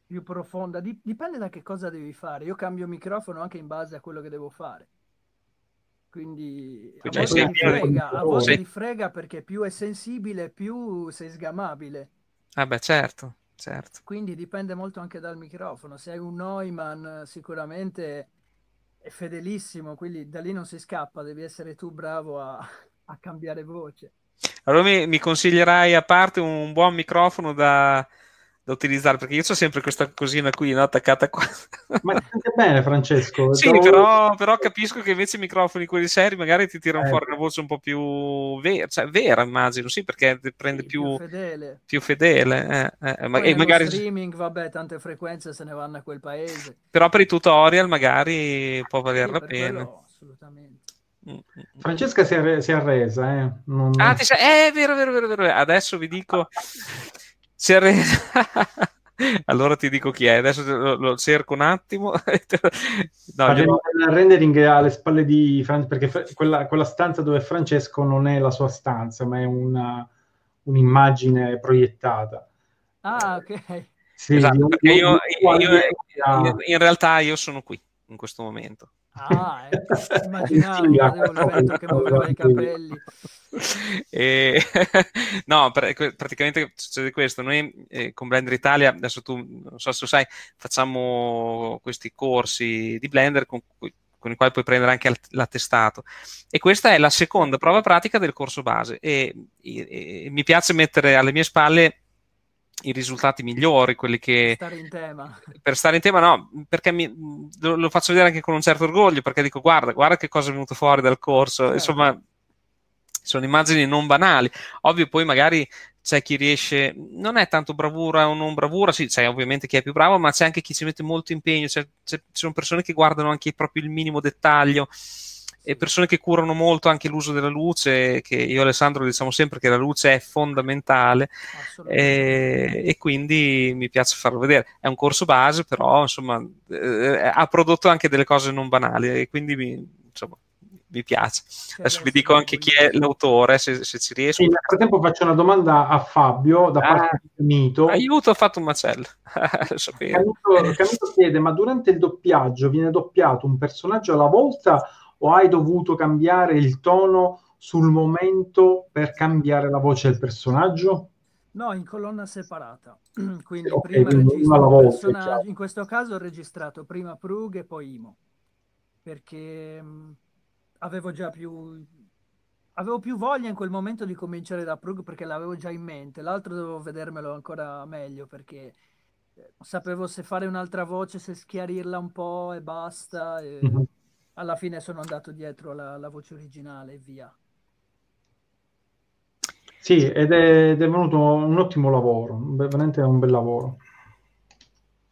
più profonda. Dipende da che cosa devi fare. Io cambio microfono anche in base a quello che devo fare. Quindi a cioè, volte, frega, a frega perché più è sensibile, più sei sgamabile. Ah beh, certo, certo. Quindi dipende molto anche dal microfono. Se hai un Neumann sicuramente è fedelissimo, quindi da lì non si scappa, devi essere tu bravo a, a cambiare voce. Allora mi, mi, consiglierai a parte un buon microfono da, da utilizzare perché io ho sempre questa cosina qui no, attaccata qua. Ma ti sente bene, Francesco? sì, Devo... però, però, capisco che invece i microfoni quelli seri magari ti tirano eh. fuori una voce un po' più vera, cioè vera, immagino, sì, perché prende sì, più, più fedele. Più fedele eh, eh, ma, e magari streaming, vabbè, tante frequenze se ne vanno a quel paese. Però per i tutorial magari può valer sì, la pena. Quello, assolutamente. Mm, mm, mm. Francesca si è, si è arresa, eh. Non... Ah, ti sei... eh, vero, vero, vero, vero. Adesso vi dico si è resa... <laughs> allora ti dico chi è, adesso lo, lo cerco un attimo. <laughs> no, io... Il rendering alle spalle di Francesco, perché quella, quella, stanza dove Francesco non è la sua stanza, ma è una, un'immagine proiettata. Ah, ok. Sì, esatto, io, io, io, in realtà io sono qui in questo momento. Ah, <laughs> ecco, immaginavo, sì, avevo che muoveva i capelli. E, <laughs> no, pr- praticamente succede questo. Noi eh, con Blender Italia, adesso tu non so se lo sai, facciamo questi corsi di Blender con con i quali puoi prendere anche l'attestato. E questa è la seconda prova pratica del corso base. E, e, e mi piace mettere alle mie spalle i risultati migliori, quelli che... Per stare in tema. Per stare in tema, no, perché mi, lo, lo, faccio vedere anche con un certo orgoglio, perché dico, guarda, guarda che cosa è venuto fuori dal corso. Certo. Insomma, sono immagini non banali. Ovvio, poi magari c'è chi riesce, non è tanto bravura o non bravura, sì, c'è ovviamente chi è più bravo, ma c'è anche chi ci mette molto impegno, c'è, c'è, ci sono persone che guardano anche proprio il minimo dettaglio e persone che curano molto anche l'uso della luce, che io e Alessandro diciamo sempre che la luce è fondamentale e, e, quindi mi piace farlo vedere. È un corso base, però insomma eh, ha prodotto anche delle cose non banali e quindi mi, insomma, mi piace. Adesso vi dico anche chi è l'autore, se, se ci riesco. Nel frattempo faccio una domanda a Fabio da parte ah, di Mito. Aiuto, ho fatto un macello. <laughs> Canuto, Canuto chiede, ma durante il doppiaggio viene doppiato un personaggio alla volta o hai dovuto cambiare il tono sul momento per cambiare la voce del personaggio? No, in colonna separata. <clears throat> quindi okay, prima registro volta, personaggio. In questo caso ho registrato prima Prug e poi Imo. Perché mh, avevo già più... Avevo più voglia in quel momento di cominciare da Prug perché l'avevo già in mente. L'altro dovevo vedermelo ancora meglio perché eh, sapevo se fare un'altra voce, se schiarirla un po' e basta. E... Mm-hmm alla fine sono andato dietro alla, voce originale e via. Sì, ed è, ed è, venuto un ottimo lavoro, veramente un bel lavoro.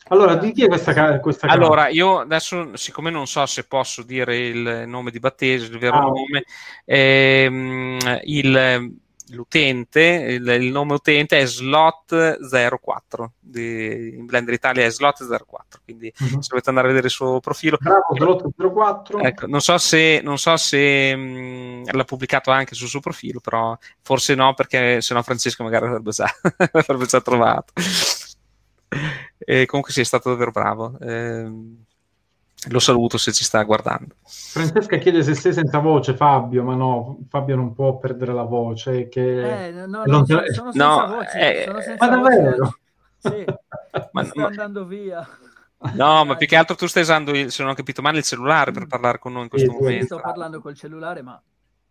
Allora, di chi è questa, questa Allora, io adesso, siccome non so se posso dire il nome di battesimo, il vero ah. nome, ehm, il, l'utente, il, il, nome utente è slot04, di, in Blender Italia è slot04, quindi uh-huh. se volete andare a vedere il suo profilo. Bravo, slot04. Ecco, non so se, non so se mh, l'ha pubblicato anche sul suo profilo, però forse no, perché se no Francesco magari l'avrebbe già, <laughs> l'avrebbe già trovato. E comunque sì, è stato davvero bravo. Eh, lo saluto se ci sta guardando. Francesca chiede se sei senza voce, Fabio, ma no, Fabio non può perdere la voce. Che... Eh, no, no, sono, sono senza no, voce. Eh, sono senza ma davvero? Sì, <laughs> ma, sto ma... andando via. No, ma più che altro tu stai usando, il, se non ho capito male, il cellulare per parlare con noi in questo sì, momento. Sto parlando col cellulare, ma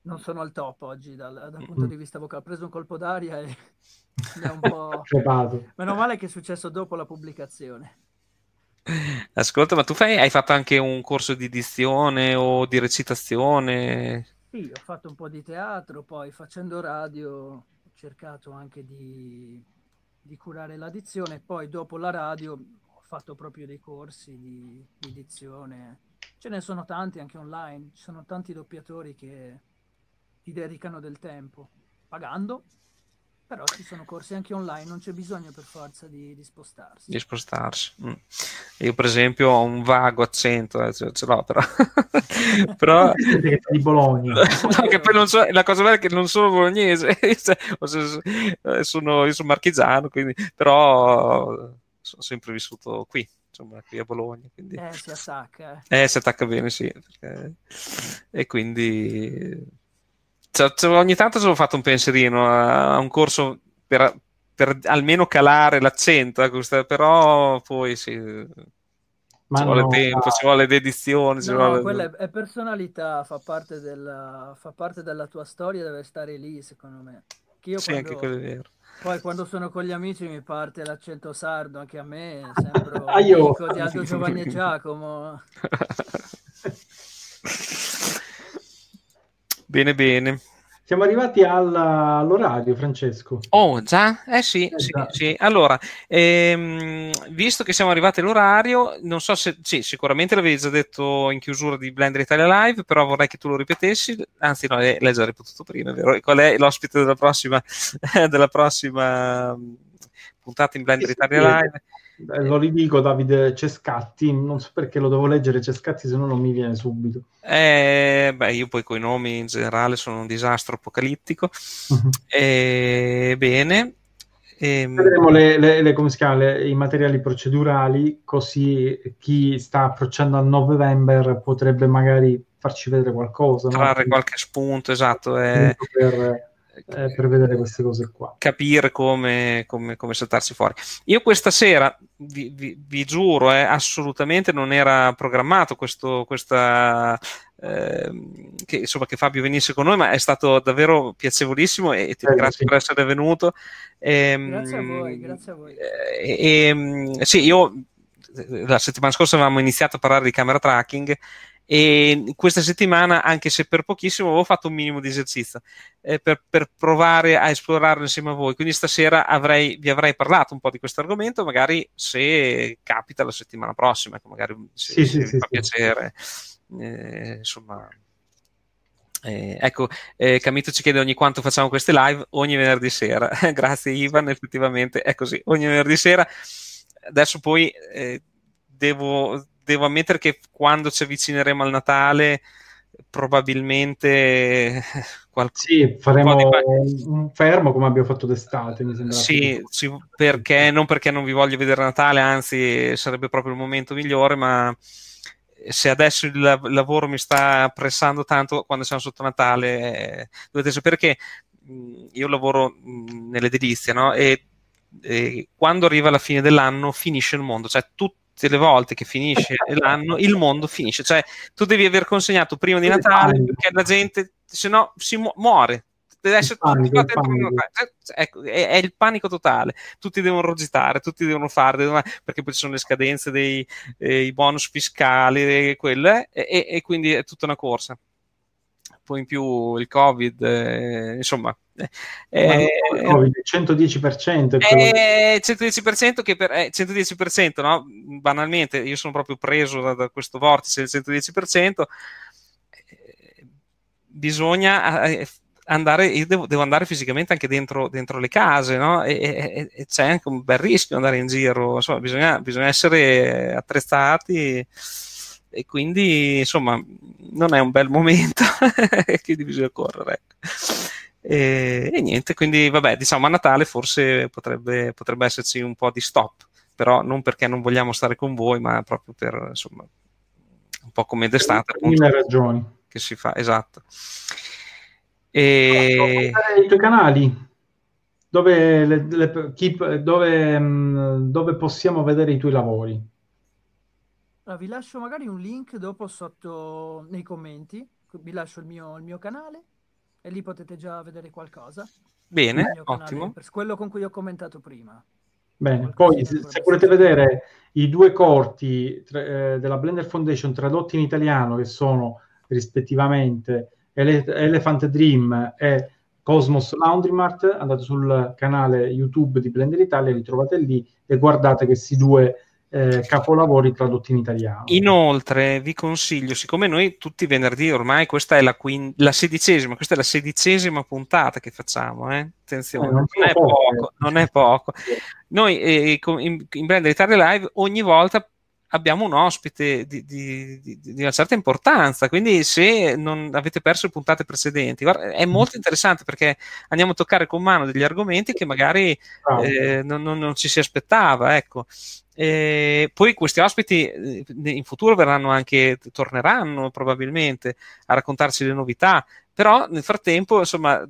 non sono al top oggi dal, dal punto di vista vocale. Ho preso un colpo d'aria e <laughs> mi è un po'... Meno male che è successo dopo la pubblicazione. Ascolta, ma tu fai, hai fatto anche un corso di dizione o di recitazione? Sì, ho fatto un po' di teatro, poi facendo radio ho cercato anche di, di curare la dizione, poi dopo la radio ho fatto proprio dei corsi di, di dizione. Ce ne sono tanti anche online, ci sono tanti doppiatori che ti dedicano del tempo, pagando, però ci sono corsi anche online, non c'è bisogno per forza di, di spostarsi. Di spostarsi. Mm. Io per esempio ho un vago accento, eh, ce, ce l'ho però. <laughs> però... di Bologna. <laughs> no, che poi non so, la cosa bella è che non sono bolognese, <laughs> cioè, sono, io sono marchigiano, quindi, però sono sempre vissuto qui insomma, qui a Bologna. Quindi... Eh, si attacca. Eh. eh, si attacca bene, sì. Perché... E quindi cioè, cioè, ogni tanto ci ho fatto un pensierino a, a un corso per, per, almeno calare l'accento, eh, però poi sì. Ma ci vuole no, tempo, ci vuole dedizione. No, vuole... quella è, personalità, fa parte, della, fa parte, della, tua storia, deve stare lì, secondo me. Che io sì, quando, anche quello è vero. Poi quando sono con gli amici mi parte l'accento sardo, anche a me sembro ah, io. di Aldo Giovanni e Giacomo. <laughs> <laughs> Bene, bene. Siamo arrivati alla, all'orario, Francesco. Oh, già? Eh sì, eh, sì, sì. Allora, ehm, visto che siamo arrivati all'orario, non so se, sì, sicuramente l'avevi già detto in chiusura di Blender Italia Live, però vorrei che tu lo ripetessi, anzi no, l'hai già ripetuto prima, vero? Qual è l'ospite della prossima, <laughs> della prossima puntata in Blender Italia Live? Eh, lo ridico Davide Cescatti, non so perché lo devo leggere Cescatti se no non mi viene subito. Eh, beh, io poi con i nomi in generale sono un disastro apocalittico. Uh-huh. Eh, bene. Ehm... Vedremo le, le, le, come si chiama, le, i materiali procedurali, così chi sta approcciando al 9 novembre potrebbe magari farci vedere qualcosa. Trarre no? qualche spunto, esatto. Eh... Per eh, per vedere queste cose qua. Capire come, come, come saltarsi fuori. Io questa sera, vi, vi, vi giuro, eh, assolutamente non era programmato questo, questa, eh, che, insomma, che Fabio venisse con noi, ma è stato davvero piacevolissimo e ti ringrazio sì. per essere venuto. E, ehm, grazie a voi, grazie a voi. E, eh, ehm, sì, io la settimana scorsa avevamo iniziato a parlare di camera tracking e questa settimana, anche se per pochissimo, avevo fatto un minimo di esercizio eh, per, per, provare a esplorarlo insieme a voi. Quindi stasera avrei, vi avrei parlato un po' di questo argomento, magari se capita la settimana prossima, ecco, magari se, sì, se sì, sì, fa piacere. Eh, insomma, eh, ecco, eh, Camito ci chiede ogni quanto facciamo queste live, ogni venerdì sera. <laughs> Grazie Ivan, effettivamente è così, ogni venerdì sera. Adesso poi eh, devo, devo ammettere che quando ci avvicineremo al Natale probabilmente <laughs> qualcosa. Sì, faremo di... un fermo come abbiamo fatto d'estate. Mi sembra sì, sì, perché <laughs> non perché non vi voglio vedere Natale, anzi sarebbe proprio il momento migliore, ma se adesso il lavoro mi sta pressando tanto quando siamo sotto Natale, eh, dovete sapere che mh, io lavoro mh, nell'edilizia, no? E, e quando arriva la fine dell'anno finisce il mondo, cioè tutto tutte le volte che finisce l'anno il mondo finisce. Cioè, tu devi aver consegnato prima di Natale perché la gente, se no, si mu- muore. Deve essere panico, tutti cioè, ecco, è, è, il panico totale. Tutti devono rogitare, tutti devono fare, devono, perché poi ci sono le scadenze dei eh, bonus fiscali e quelle, e, e quindi è tutta una corsa poi in più il covid eh, insomma eh, il COVID, 110% è 110% che per eh, 110% no? banalmente io sono proprio preso da, da questo vortice del 110% eh, bisogna eh, andare, io devo, devo, andare fisicamente anche dentro, dentro le case, no? E, e, e, c'è anche un bel rischio andare in giro, insomma, bisogna, bisogna essere attrezzati e quindi insomma non è un bel momento <laughs> che bisogna correre. Ecco. E, e, niente, quindi vabbè, diciamo a Natale forse potrebbe, potrebbe esserci un po' di stop, però non perché non vogliamo stare con voi, ma proprio per insomma un po' come d'estate. Mille ragioni. Che si fa, esatto. E... I tuoi canali, dove, le, le, chi, dove, dove, possiamo vedere i tuoi lavori? Allora, vi lascio magari un link dopo sotto nei commenti, vi lascio il mio, il mio canale e lì potete già vedere qualcosa. Bene, ottimo. Per quello con cui ho commentato prima. Bene, poi se, se volete vedere i due corti tra, eh, della Blender Foundation tradotti in italiano che sono rispettivamente Ele- Elephant Dream e Cosmos Laundry andate sul canale YouTube di Blender Italia, li trovate lì e guardate questi due eh, capolavori tradotti in italiano. Inoltre vi consiglio, siccome noi tutti i venerdì ormai questa è la, quin- la sedicesima, questa è la sedicesima puntata che facciamo, eh? attenzione, eh, non, non, è poco, non, è poco, <laughs> Noi eh, in, in Blender Italia Live ogni volta abbiamo un ospite di, di, di, di, una certa importanza, quindi se non avete perso le puntate precedenti, guarda, è molto mm. interessante perché andiamo a toccare con mano degli argomenti che magari eh, non, non, non, ci si aspettava, ecco. E poi questi ospiti eh, in futuro verranno anche, torneranno probabilmente a raccontarci le novità, però nel frattempo, insomma,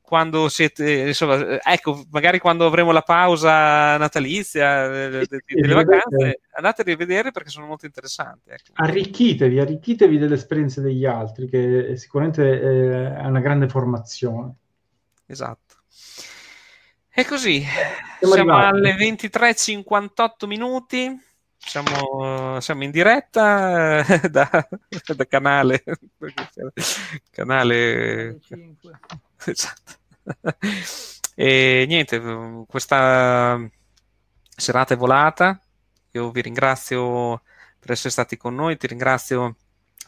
quando siete, insomma, ecco, magari quando avremo la pausa natalizia de, de, de, delle vacanze, andate a rivedere perché sono molto interessanti. Ecco. Arricchitevi, arricchitevi delle esperienze degli altri, che sicuramente eh, è una grande formazione. Esatto. E così, siamo, siamo alle 23.58 minuti, siamo, siamo in diretta eh, da, da, canale, canale. 5. Esatto. E niente, questa serata è volata, io vi ringrazio per essere stati con noi, ti ringrazio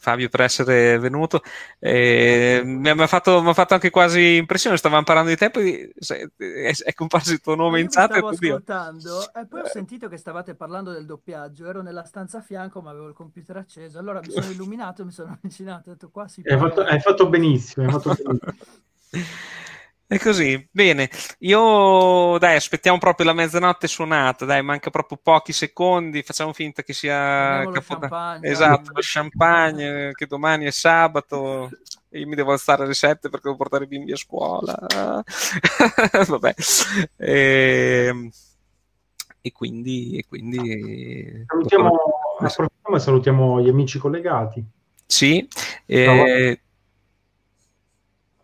Fabio per essere venuto. Eh, mi, ha fatto, mi, ha fatto, anche quasi impressione, stavamo parlando di te, poi è, è comparso il tuo nome in chat. Stavo ascoltando e poi ho sentito che stavate parlando del doppiaggio, ero nella stanza a fianco ma avevo il computer acceso, allora mi sono illuminato, mi sono <laughs> avvicinato, ho detto qua si hai fatto, hai fatto benissimo, hai fatto benissimo. <laughs> È così, bene. Io dai, aspettiamo proprio la mezzanotte suonata, dai, manca proprio pochi secondi, facciamo finta che sia Capodanno. Esatto, lo champagne, che domani è sabato e io mi devo alzare alle 7 perché devo portare i bimbi a scuola. <laughs> Vabbè. E, ehm, e quindi, e quindi salutiamo, approfittiamo e salutiamo gli amici collegati. Sì, eh,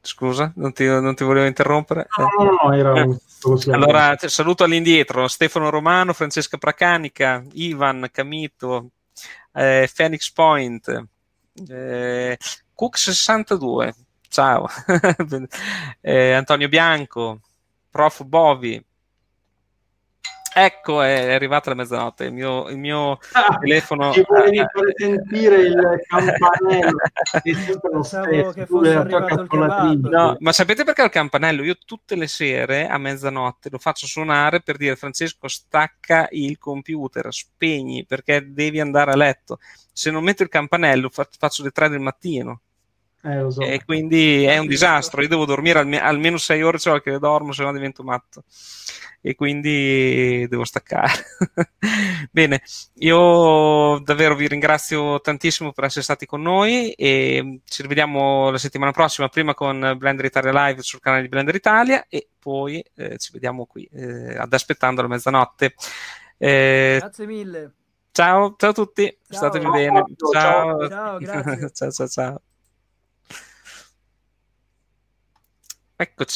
Scusa, non ti, non ti volevo interrompere. No, no, no era un... Allora, saluto all'indietro Stefano Romano, Francesca Pracanica, Ivan Camito, eh, Phoenix Point, eh, Cook62, ciao, <laughs> eh, Antonio Bianco, Prof. Bovi, Ecco, è arrivata la mezzanotte, il mio, il mio ah, telefono... Ci volevi fare sentire il campanello, <laughs> che fosse arrivato il kebab. No, ma sapete perché il campanello? Io tutte le sere a mezzanotte lo faccio suonare per dire Francesco stacca il computer, spegni perché devi andare a letto. Se non metto il campanello faccio le tre del mattino. Eh, so. E quindi è un disastro. Io devo dormire alme- almeno sei ore, cioè che dormo, se no divento matto e quindi devo staccare. <laughs> Bene, io davvero vi ringrazio tantissimo per essere stati con noi e ci rivediamo la settimana prossima, prima con Blender Italia Live sul canale di Blender Italia e poi eh, ci vediamo qui eh, ad aspettando la mezzanotte. Eh, grazie mille. Ciao, ciao a tutti, ciao. statevi ciao, bene. Ciao, ciao, ciao, <laughs> ciao, ciao, ciao. Eccoci.